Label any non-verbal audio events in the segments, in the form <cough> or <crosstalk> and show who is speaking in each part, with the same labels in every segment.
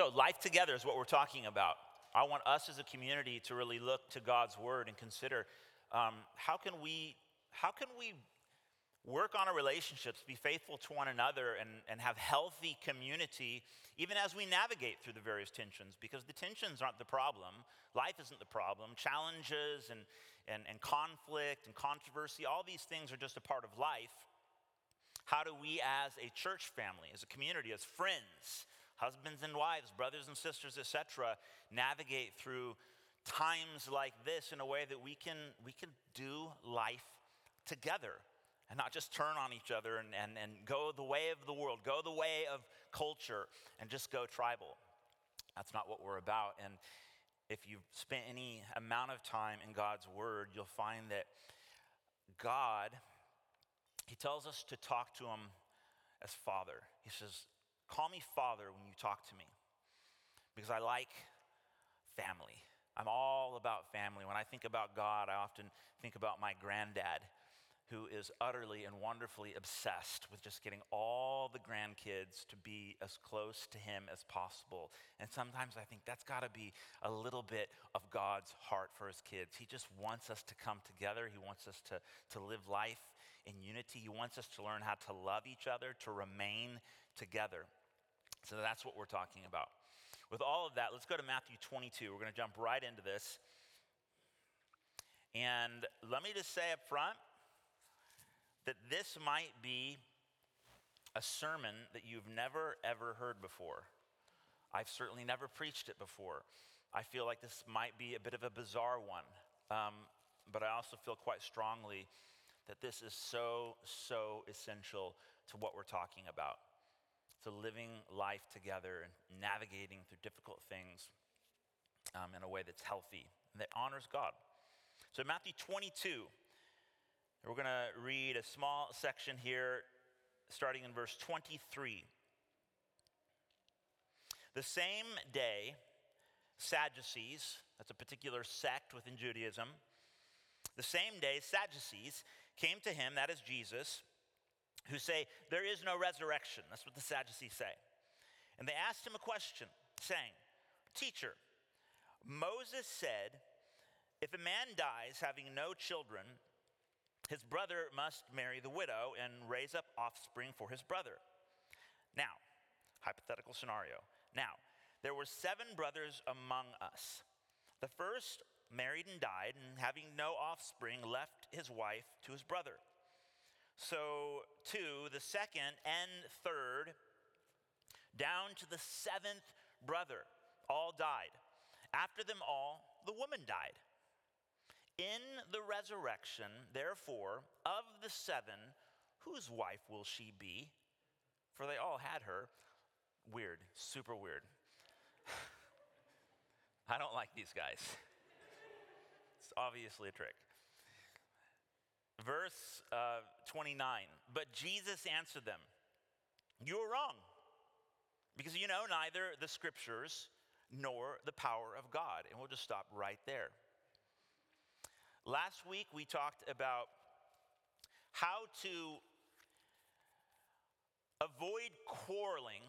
Speaker 1: So, life together is what we're talking about. I want us as a community to really look to God's word and consider um, how can we how can we work on our relationships, be faithful to one another, and, and have healthy community, even as we navigate through the various tensions, because the tensions aren't the problem. Life isn't the problem. Challenges and, and, and conflict and controversy, all these things are just a part of life. How do we, as a church family, as a community, as friends, husbands and wives, brothers and sisters, etc., navigate through times like this in a way that we can, we can do life together and not just turn on each other and, and, and go the way of the world, go the way of culture, and just go tribal. That's not what we're about. And if you've spent any amount of time in God's Word, you'll find that God, He tells us to talk to Him as Father. He says, Call me Father when you talk to me, because I like family. I'm all about family. When I think about God, I often think about my granddad, who is utterly and wonderfully obsessed with just getting all the grandkids to be as close to him as possible. And sometimes I think that's got to be a little bit of God's heart for his kids. He just wants us to come together, he wants us to, to live life in unity, he wants us to learn how to love each other, to remain together. So that's what we're talking about. With all of that, let's go to Matthew 22. We're going to jump right into this. And let me just say up front that this might be a sermon that you've never, ever heard before. I've certainly never preached it before. I feel like this might be a bit of a bizarre one. Um, but I also feel quite strongly that this is so, so essential to what we're talking about to living life together and navigating through difficult things um, in a way that's healthy and that honors God. So, Matthew 22, we're going to read a small section here starting in verse 23. The same day, Sadducees, that's a particular sect within Judaism, the same day, Sadducees came to him, that is Jesus who say, There is no resurrection. That's what the Sadducees say. And they asked him a question, saying, Teacher, Moses said, If a man dies having no children, his brother must marry the widow and raise up offspring for his brother. Now, hypothetical scenario. Now, there were seven brothers among us. The first married and died, and having no offspring, left his wife to his brother. So, two, the second and third, down to the seventh brother, all died. After them all, the woman died. In the resurrection, therefore, of the seven, whose wife will she be? For they all had her. Weird, super weird. <laughs> I don't like these guys. It's obviously a trick. Verse uh, 29 But Jesus answered them, You are wrong, because you know neither the scriptures nor the power of God. And we'll just stop right there. Last week we talked about how to avoid quarreling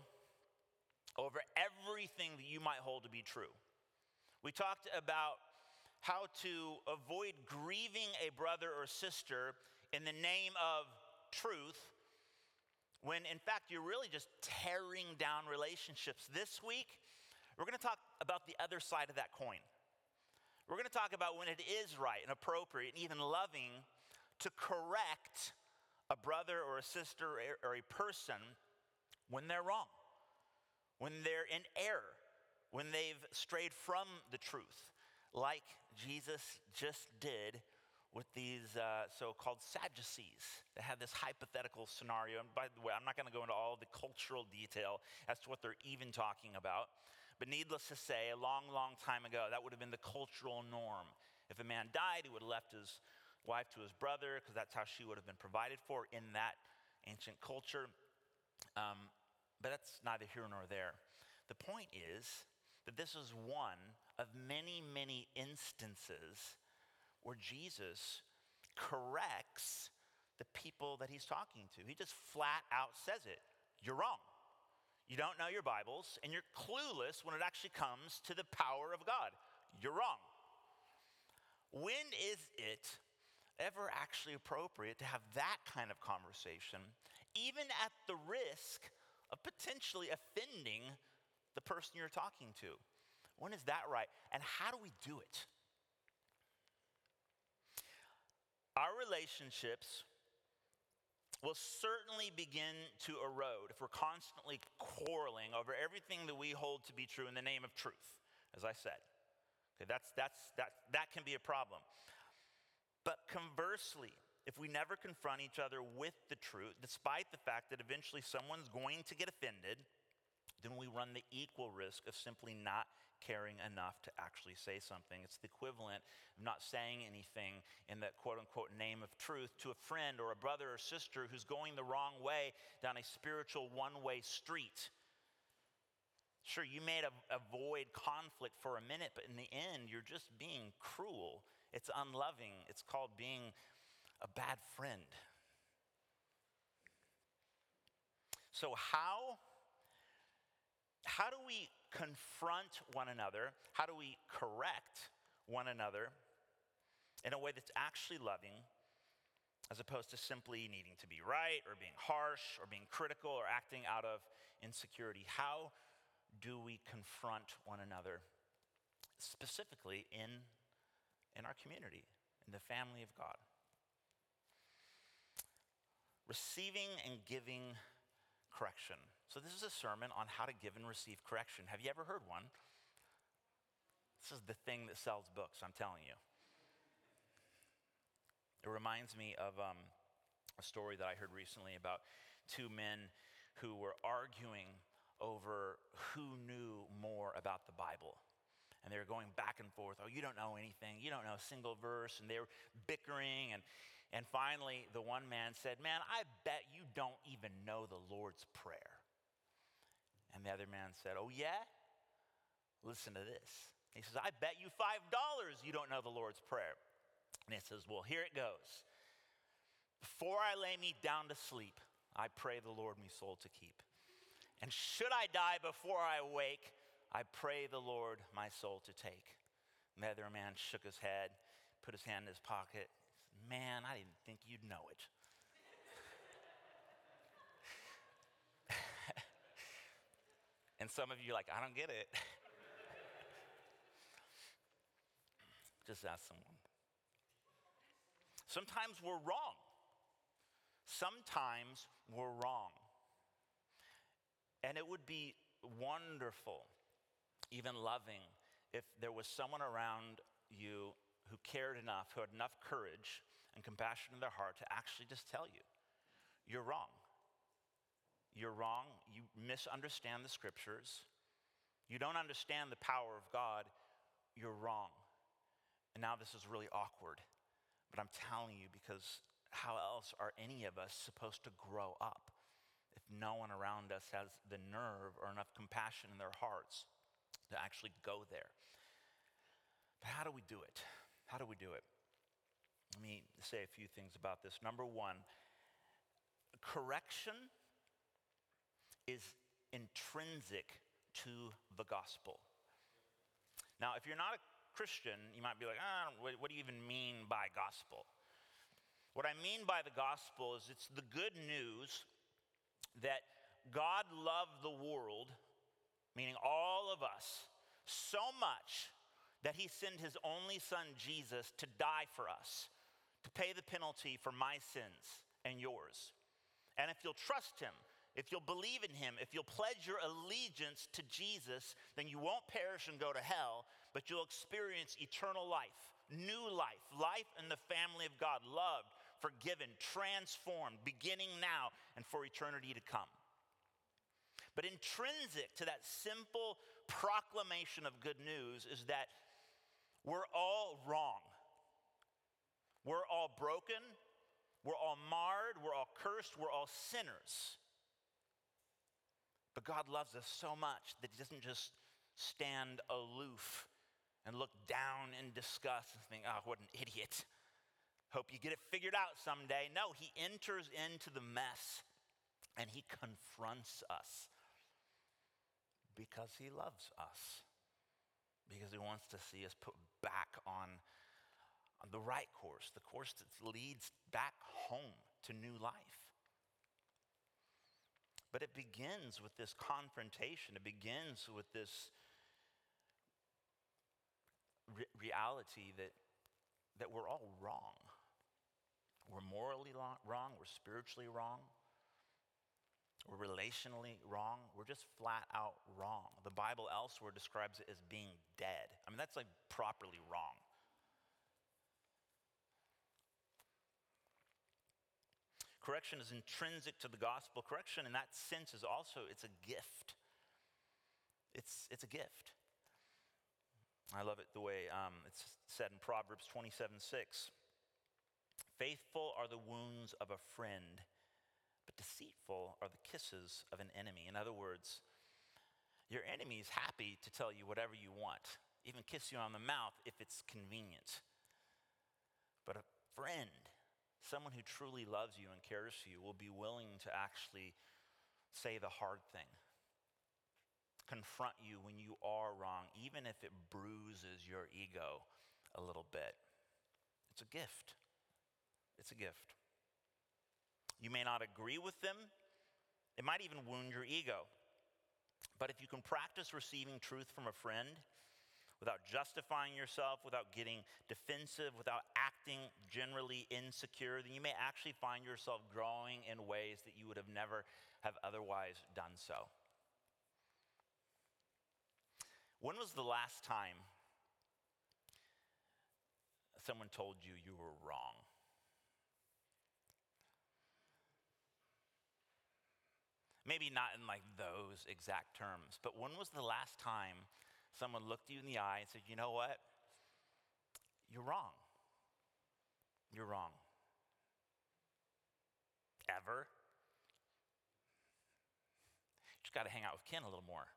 Speaker 1: over everything that you might hold to be true. We talked about how to avoid grieving a brother or sister in the name of truth when in fact you're really just tearing down relationships. This week, we're to talk about the other side of that coin. We're to talk about when it is right and appropriate and even loving to correct a brother or a sister or a person when they're wrong, when they're in error, when they've strayed from the truth like Jesus just did with these uh, so called Sadducees that had this hypothetical scenario. And by the way, I'm not going to go into all the cultural detail as to what they're even talking about. But needless to say, a long, long time ago, that would have been the cultural norm. If a man died, he would have left his wife to his brother because that's how she would have been provided for in that ancient culture. Um, but that's neither here nor there. The point is that this is one of many, many instances where Jesus corrects the people that he's talking to. He just flat out says it You're wrong. you don't know your Bibles, and you're clueless when it actually comes to the power of God. You're wrong. When is it ever actually appropriate to have that kind of conversation, even at the risk of potentially offending the person you're talking to? When is that right? And how do we do it? Our relationships will certainly begin to erode if we're constantly quarreling over everything that we hold to be true in the name of truth, as I said. Okay, that's, that's, that, that can be a problem. But conversely, if we never confront each other with the truth, despite the fact that eventually someone's going to get offended, then we run the equal risk of simply not caring enough to actually say something. It's the equivalent of not saying anything in that quote unquote name of truth to a friend or a brother or sister who's going the wrong way down a spiritual one way street. Sure, you may avoid conflict for a minute, but in the end, you're just being cruel. It's unloving. It's called being a bad friend. So, how, how do we confront one another? How do we correct one another in a way that's actually loving, as opposed to simply needing to be right or being harsh or being critical or acting out of insecurity? How do we confront one another, specifically in, in our community, in the family of God? Receiving and giving correction. So, this is a sermon on how to give and receive correction. Have you ever heard one? This is the thing that sells books, I'm telling you. It reminds me of um, a story that I heard recently about two men who were arguing over who knew more about the Bible. And they were going back and forth. Oh, you don't know anything. You don't know a single verse. And they were bickering. And, and finally, the one man said, Man, I bet you don't even know the Lord's Prayer. And the other man said, Oh, yeah? Listen to this. He says, I bet you $5 you don't know the Lord's Prayer. And he says, Well, here it goes. Before I lay me down to sleep, I pray the Lord me soul to keep. And should I die before I wake, I pray the Lord my soul to take. And the other man shook his head, put his hand in his pocket. Man, I didn't think you'd know it. And some of you are like, I don't get it. <laughs> Just ask someone. Sometimes we're wrong. Sometimes we're wrong. And it would be wonderful, even loving, if there was someone around you who cared enough, who had enough courage and compassion in their heart to actually just tell you, you're wrong. You're wrong. You misunderstand the scriptures. You don't understand the power of God. You're wrong. And now this is really awkward. But I'm telling you because how else are any of us supposed to grow up? if no one around us has the nerve or enough compassion in their hearts to actually go there. But how do we do it? How do we do it? Let me say a few things about this. Number one, correction is intrinsic to the gospel. Now, if you're not a Christian, you might be like, ah, what do you even mean by gospel? What I mean by the gospel is it's the good news that God loved the world, meaning all of us, so much that he sent his only son Jesus to die for us, to pay the penalty for my sins and yours. And if you'll trust him, if you'll believe in him, if you'll pledge your allegiance to Jesus, then you won't perish and go to hell, but you'll experience eternal life, new life, life in the family of God, loved, forgiven, transformed, beginning now and for eternity to come. But intrinsic to that simple proclamation of good news is that we're all wrong. We're all broken. We're all marred. We're all cursed. We're all sinners. But God loves us so much that He doesn't just stand aloof and look down in disgust and think, oh, what an idiot. Hope you get it figured out someday. No, he enters into the mess and he confronts us. Because he loves us. Because he wants to see us put back on, on the right course, the course that leads back home to new life. But it begins with this confrontation. It begins with this re- reality that, that we're all wrong. We're morally wrong, we're spiritually wrong, we're relationally wrong, we're just flat out wrong. The Bible elsewhere describes it as being dead. I mean, that's like properly wrong. Correction is intrinsic to the gospel. Correction in that sense is also it's a gift. It's, it's a gift. I love it the way um, it's said in Proverbs 27 6. Faithful are the wounds of a friend, but deceitful are the kisses of an enemy. In other words, your enemy is happy to tell you whatever you want, even kiss you on the mouth if it's convenient. But a friend, someone who truly loves you and cares for you, will be willing to actually say the hard thing, confront you when you are wrong, even if it bruises your ego a little bit. It's a gift. It's a gift. You may not agree with them, it might even wound your ego. But if you can practice receiving truth from a friend without justifying yourself, without getting defensive, without acting generally insecure, then you may actually find yourself growing in ways that you would have never have otherwise done so. When was the last time someone told you you were wrong? Maybe not in like those exact terms, but when was the last time someone looked you in the eye and said, you know what? You're wrong. You're wrong. Ever? Just got to hang out with Ken a little more.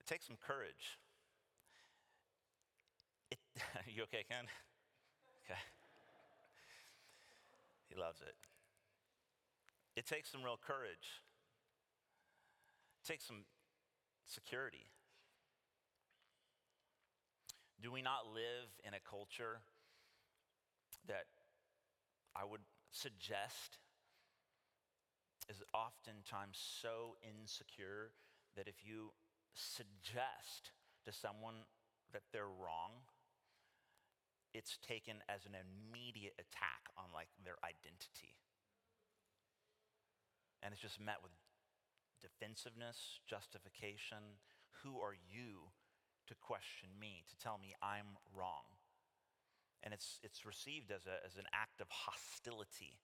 Speaker 1: It takes some courage. It, <laughs> you okay, Ken? Okay. He loves it. It takes some real courage. It takes some security. Do we not live in a culture that I would suggest is oftentimes so insecure that if you suggest to someone that they're wrong, it's taken as an immediate attack on like their identity. And it's just met with defensiveness, justification. Who are you to question me, to tell me I'm wrong? And it's, it's received as, a, as an act of hostility.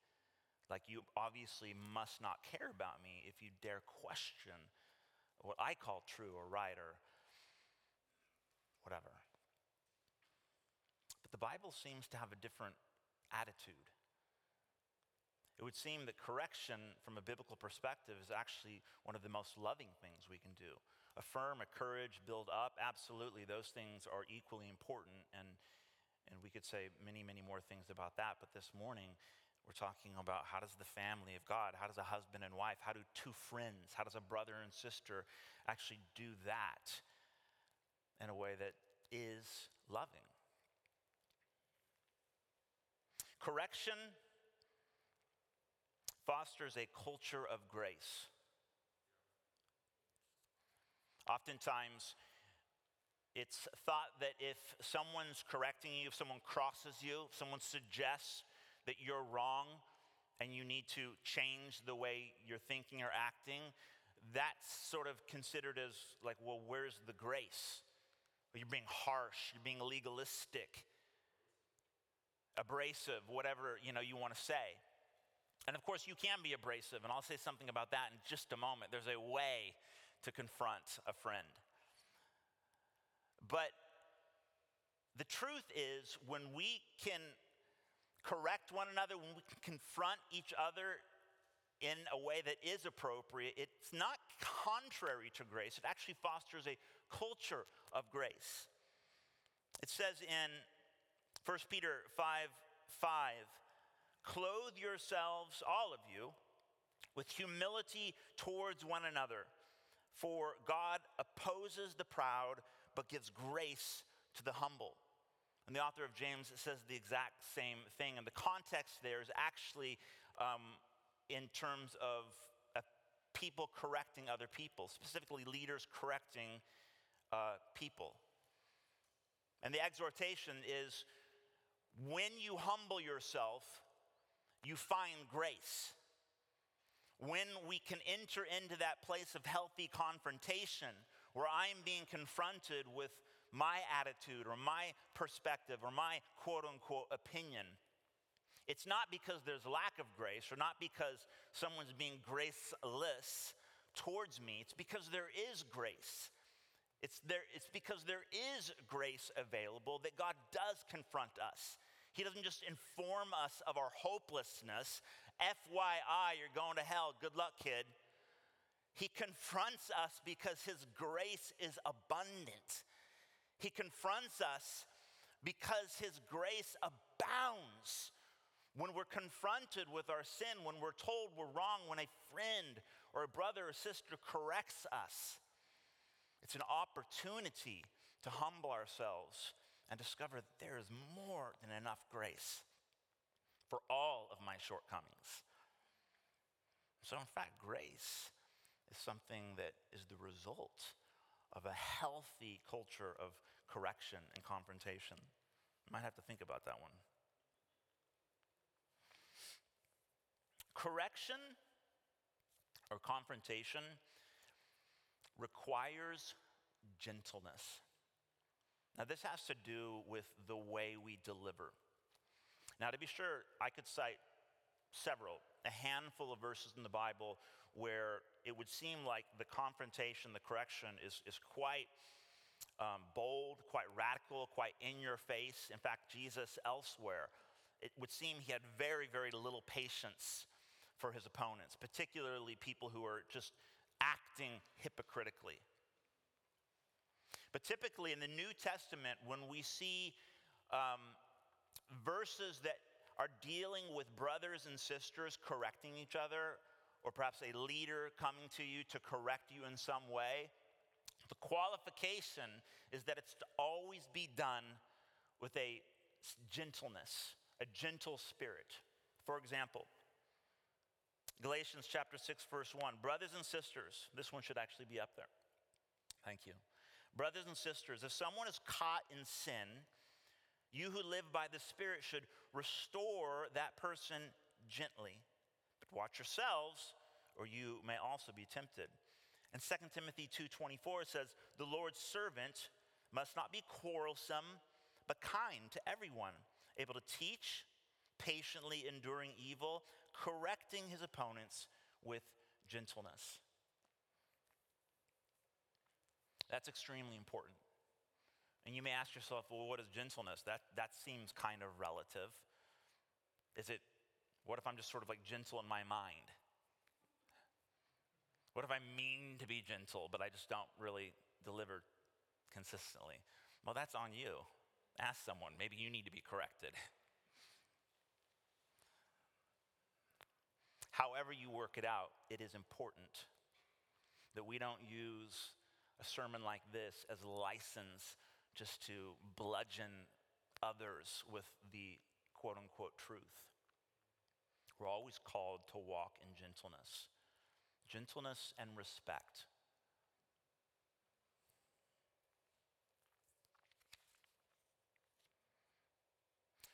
Speaker 1: Like you obviously must not care about me if you dare question what I call true or right or whatever. But the Bible seems to have a different attitude. It would seem that correction from a biblical perspective is actually one of the most loving things we can do. Affirm, encourage, build up, absolutely, those things are equally important. And, and we could say many, many more things about that. But this morning, we're talking about how does the family of God, how does a husband and wife, how do two friends, how does a brother and sister actually do that in a way that is loving? Correction fosters a culture of grace. Oftentimes, it's thought that if someone's correcting you, if someone crosses you, if someone suggests that you're wrong and you need to change the way you're thinking or acting, that's sort of considered as like, well, where's the grace? You're being harsh, you're being legalistic, abrasive, whatever you know you want to say. And of course, you can be abrasive, and I'll say something about that in just a moment. There's a way to confront a friend. But the truth is, when we can correct one another, when we can confront each other in a way that is appropriate, it's not contrary to grace. It actually fosters a culture of grace. It says in 1 Peter 5 5, Clothe yourselves, all of you, with humility towards one another. For God opposes the proud, but gives grace to the humble. And the author of James says the exact same thing. And the context there is actually um, in terms of uh, people correcting other people, specifically leaders correcting uh, people. And the exhortation is when you humble yourself, you find grace. When we can enter into that place of healthy confrontation where I'm being confronted with my attitude or my perspective or my quote unquote opinion, it's not because there's lack of grace or not because someone's being graceless towards me, it's because there is grace. It's, there, it's because there is grace available that God does confront us. He doesn't just inform us of our hopelessness. FYI, you're going to hell. Good luck, kid. He confronts us because His grace is abundant. He confronts us because His grace abounds. When we're confronted with our sin, when we're told we're wrong, when a friend or a brother or sister corrects us, it's an opportunity to humble ourselves and discover that there is more than enough grace for all of my shortcomings. So, in fact, grace is something that is the result of a healthy culture of correction and confrontation. You might have to think about that one. Correction or confrontation requires gentleness. Now, this has to do with the way we deliver. Now, to be sure, I could cite several, a handful of verses in the Bible where it would seem like the confrontation, the correction is, is quite um, bold, quite radical, quite in your face. In fact, Jesus elsewhere, it would seem he had very, very little patience for his opponents, particularly people who are just acting hypocritically. But typically in the New Testament, when we see um, verses that are dealing with brothers and sisters correcting each other, or perhaps a leader coming to you to correct you in some way, the qualification is that it's to always be done with a gentleness, a gentle spirit. For example, Galatians chapter 6, verse 1. Brothers and sisters, this one should actually be up there. Thank you. Brothers and sisters, if someone is caught in sin, you who live by the Spirit should restore that person gently. But watch yourselves, or you may also be tempted. And 2 Timothy 2:24 says, "The Lord's servant must not be quarrelsome, but kind to everyone, able to teach, patiently enduring evil, correcting his opponents with gentleness. That's extremely important. And you may ask yourself, well, what is gentleness? That, that seems kind of relative. Is it, what if I'm just sort of like gentle in my mind? What if I mean to be gentle, but I just don't really deliver consistently? Well, that's on you. Ask someone. Maybe you need to be corrected. however you work it out, it is important that we don't use a sermon like this as license just to bludgeon others with the quote unquote truth. We're always called to walk in gentleness, gentleness and respect.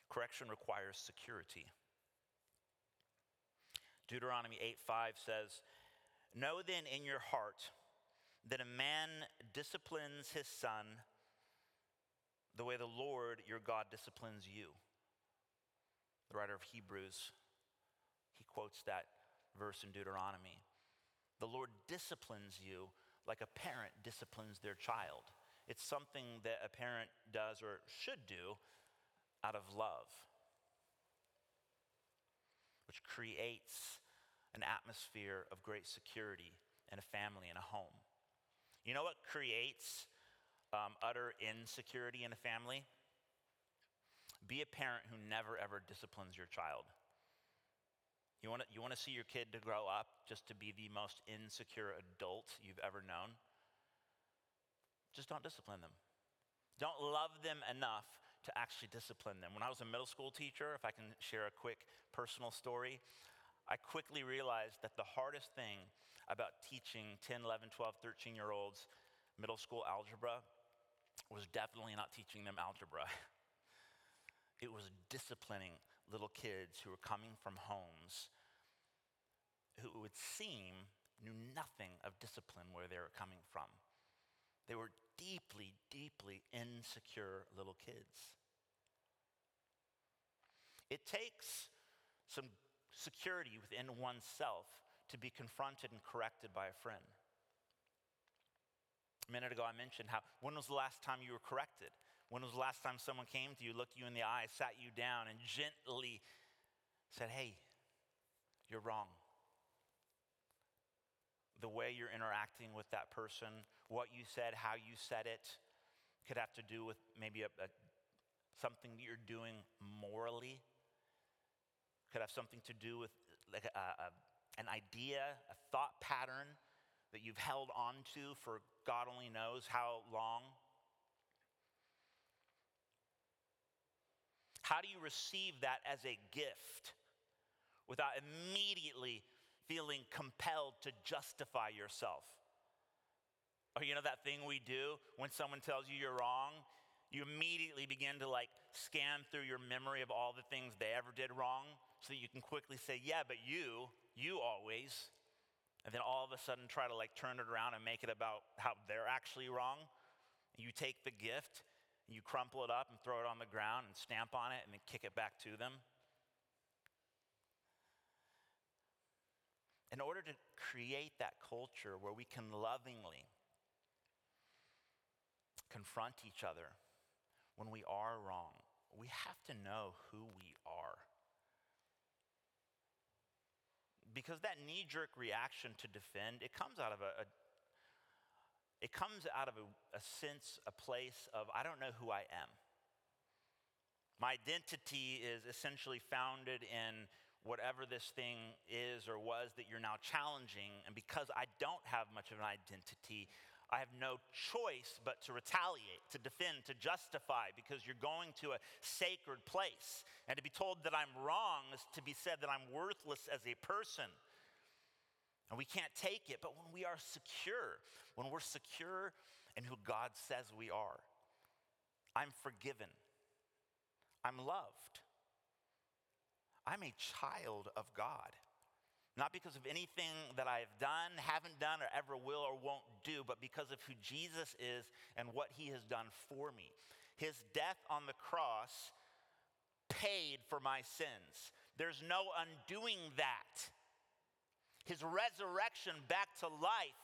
Speaker 1: Correction requires security. Deuteronomy 8 5 says, Know then in your heart that a man disciplines his son the way the Lord your God disciplines you. The writer of Hebrews, he quotes that verse in Deuteronomy. The Lord disciplines you like a parent disciplines their child. It's something that a parent does or should do out of love which creates an atmosphere of great security in a family and a home. You know what creates um, utter insecurity in a family? Be a parent who never ever disciplines your child. You want to you wanna see your kid to grow up just to be the most insecure adult you've ever known? Just don't discipline them. Don't love them enough to actually discipline them. When I was a middle school teacher, if I can share a quick personal story, I quickly realized that the hardest thing about teaching 10, 11, 12, 13 year olds middle school algebra was definitely not teaching them algebra. <laughs> It was disciplining little kids who were coming from homes who it would seem knew nothing of discipline where they were coming from. They were deeply, deeply insecure little kids. It takes some security within oneself to be confronted and corrected by a friend. A minute ago, I mentioned how when was the last time you were corrected? When was the last time someone came to you, looked you in the eye, sat you down, and gently said, Hey, you're wrong? The way you're interacting with that person, what you said, how you said it, could have to do with maybe a, a, something that you're doing morally. Could have something to do with like a, a, an idea, a thought pattern that you've held on to for God only knows how long. How do you receive that as a gift without immediately feeling compelled to justify yourself? Or, you know, that thing we do when someone tells you you're wrong, you immediately begin to like scan through your memory of all the things they ever did wrong so that you can quickly say, yeah, but you, you always. And then all of a sudden try to like turn it around and make it about how they're actually wrong. You take the gift you crumple it up and throw it on the ground and stamp on it and then kick it back to them. In order to create that culture where we can lovingly confront each other when we are wrong, we have to know who we are. Because that knee jerk reaction to defend, it comes out of a, a it comes out of a, a sense, a place of, I don't know who I am. My identity is essentially founded in whatever this thing is or was that you're now challenging. And because I don't have much of an identity, I have no choice but to retaliate, to defend, to justify, because you're going to a sacred place. And to be told that I'm wrong is to be said that I'm worthless as a person. And we can't take it, but when we are secure, when we're secure in who God says we are, I'm forgiven, I'm loved, I'm a child of God. Not because of anything that I've done, haven't done, or ever will or won't do, but because of who Jesus is and what he has done for me. His death on the cross paid for my sins. There's no undoing that his resurrection back to life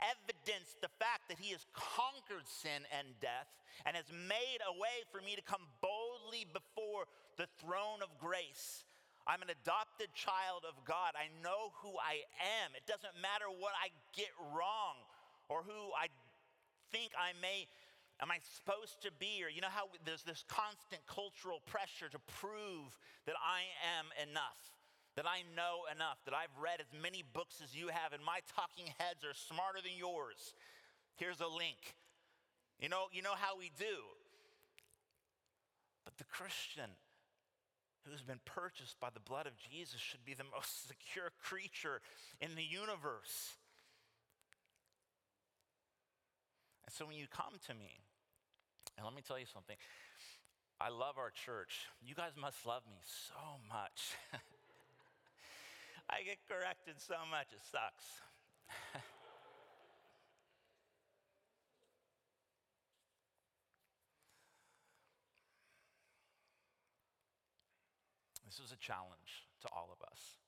Speaker 1: evidenced the fact that he has conquered sin and death and has made a way for me to come boldly before the throne of grace. I'm an adopted child of God. I know who I am. It doesn't matter what I get wrong or who I think I may am I supposed to be or you know how there's this constant cultural pressure to prove that I am enough that I know enough, that I've read as many books as you have, and my talking heads are smarter than yours. Here's a link. You know, you know how we do. But the Christian who's been purchased by the blood of Jesus should be the most <laughs> secure creature in the universe. And so when you come to me, and let me tell you something, I love our church. You guys must love me so much. <laughs> I get corrected so much, it sucks. <laughs> this is a challenge to all of us.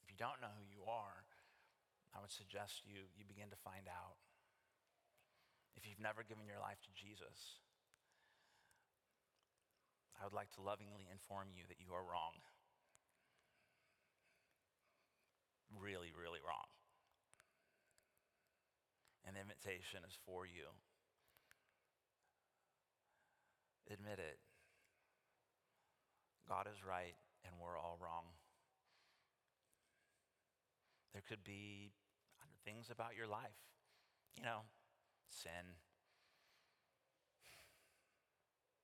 Speaker 1: If you don't know who you are, I would suggest you, you begin to find out. If you've never given your life to Jesus, I would like to lovingly inform you that you are wrong. really, really wrong. An invitation is for you. Admit it. God is right and we're all wrong. There could be things about your life, you know, sin,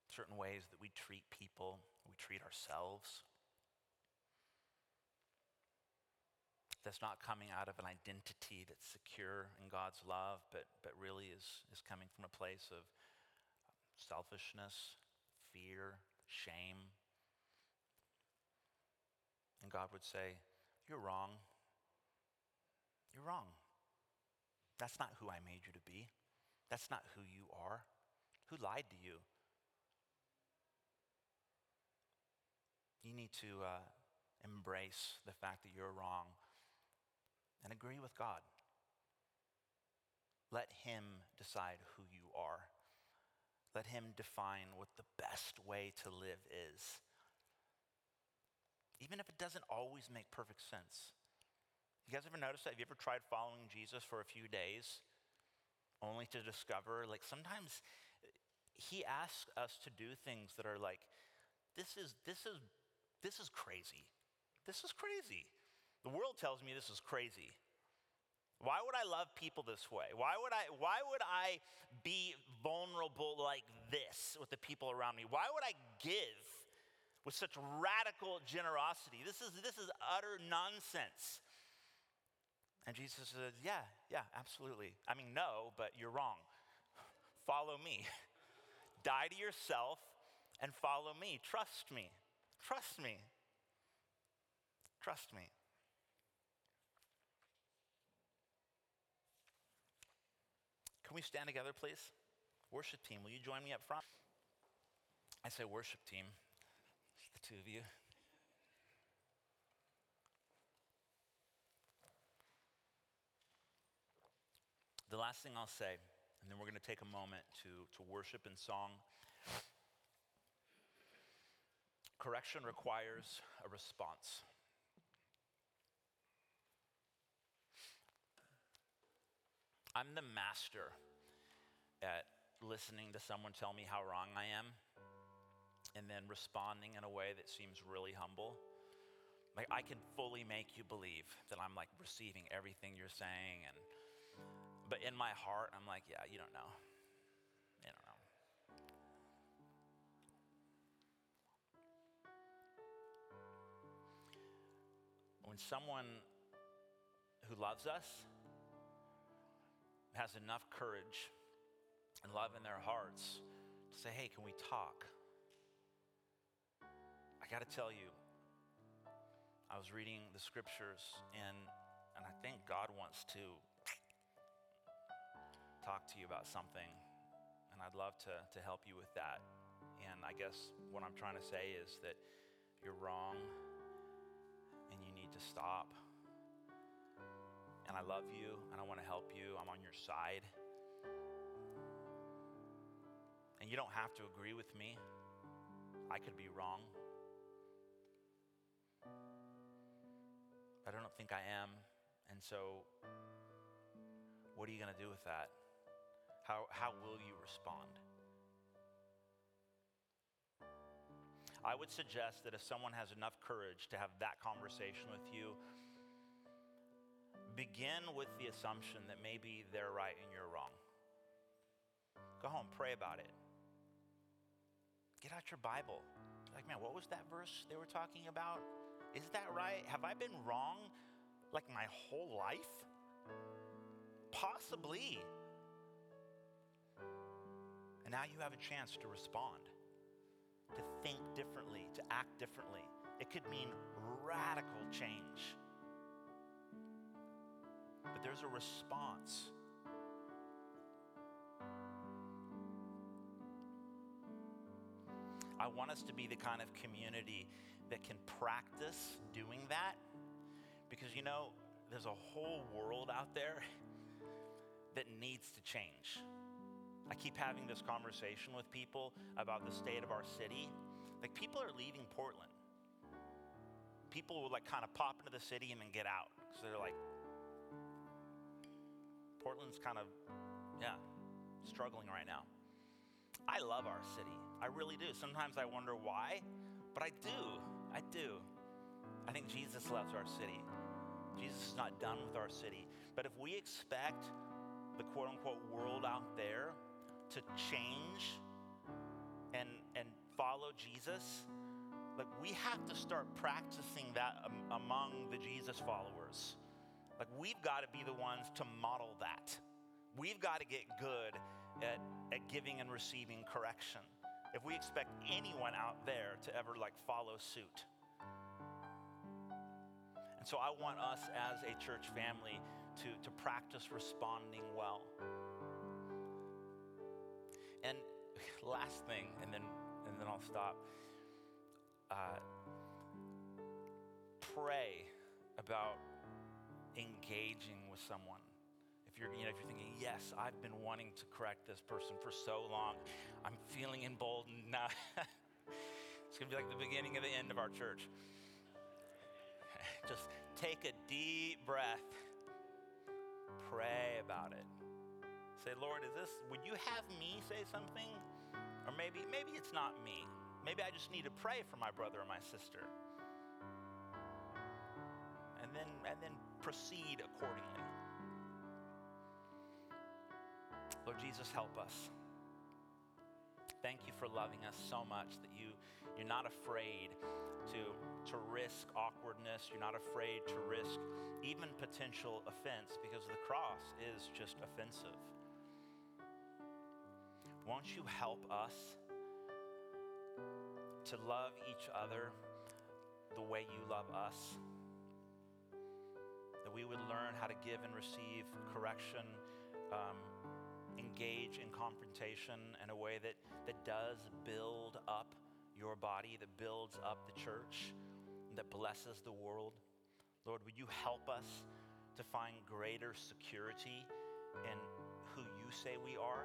Speaker 1: certain ways that we treat people, we treat ourselves. That's not coming out of an identity that's secure in God's love, but, but really is, is coming from a place of selfishness, fear, shame. And God would say, You're wrong. You're wrong. That's not who I made you to be. That's not who you are. Who lied to you? You need to uh, embrace the fact that you're wrong and agree with God. Let Him decide who you are. Let Him define what the best way to live is. Even if it doesn't always make perfect sense. You guys ever notice that? Have you ever tried following Jesus for a few days only to discover, like, sometimes he asks us to do things that are like, this is, this is, this is crazy. This is crazy. The world tells me this is crazy. Why would I love people this way? Why would I why would I be vulnerable like this with the people around me? Why would I give with such radical generosity? This is this is utter nonsense. And Jesus said, Yeah, yeah, absolutely. I mean, no, but you're wrong. <laughs> Follow me. <laughs> Die to yourself and follow me. Trust me. Trust me. Trust me. Can we stand together, please? Worship team, will you join me up front? I say worship team, the two of you. The last thing I'll say, and then we're going to take a moment to, to worship in song. Correction requires a response. I'm the master at listening to someone tell me how wrong I am and then responding in a way that seems really humble. Like I can fully make you believe that I'm like receiving everything you're saying and but in my heart, I'm like, yeah, you don't know. You don't know. When someone who loves us has enough courage and love in their hearts to say, hey, can we talk? I got to tell you, I was reading the scriptures and, and I think God wants to talk to you about something, and I'd love to, to help you with that. And I guess what I'm trying to say is that you're wrong and you need to stop. And I love you and I want to help you. I'm on your side. And you don't have to agree with me. I could be wrong. But I don't think I am. And so, what are you going to do with that? How, how will you respond? I would suggest that if someone has enough courage to have that conversation with you, begin with the assumption that maybe they're right and you're wrong. Go home, pray about it. Get out your Bible. Like, man, what was that verse they were talking about? Is that right? Have I been wrong like my whole life? Possibly. And now you have a chance to respond, to think differently, to act differently. It could mean radical change. But there's a response. I want us to be the kind of community that can practice doing that because you know, there's a whole world out there <laughs> that needs to change. I keep having this conversation with people about the state of our city. Like, people are leaving Portland. People will, like, kind of pop into the city and then get out. So they're like, Portland's kind of, yeah, struggling right now. I love our city. I really do. Sometimes I wonder why, but I do. I do. I think Jesus loves our city. Jesus is not done with our city. But if we expect the quote unquote world out there to change and, and follow Jesus, like we have to start practicing that among the Jesus followers. Like we've got to be the ones to model that. We've got to get good at, at giving and receiving correction. If we expect anyone out there to ever like follow suit. And so I want us as a church family to, to practice responding well. And <laughs> last thing, and then and then I'll stop. Uh, pray about engaging with someone. You're, you know, if you're thinking, yes, I've been wanting to correct this person for so long, I'm feeling emboldened now. <laughs> it's gonna be like the beginning of the end of our church. Just take a deep breath, pray about it. Say, Lord, is this, would you have me say something? Or maybe, maybe it's not me. Maybe I just need to pray for my brother or my sister. And then, and then proceed accordingly. Lord Jesus, help us. Thank you for loving us so much that you, you're not afraid to, to risk awkwardness. You're not afraid to risk even potential offense because the cross is just offensive. Won't you help us to love each other the way you love us? That we would learn how to give and receive correction, um, engage in confrontation in a way that, that does build up your body, that builds up the church, that blesses the world. Lord, would you help us to find greater security in who you say we are?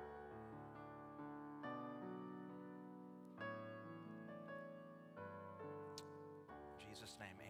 Speaker 1: Jesus' name,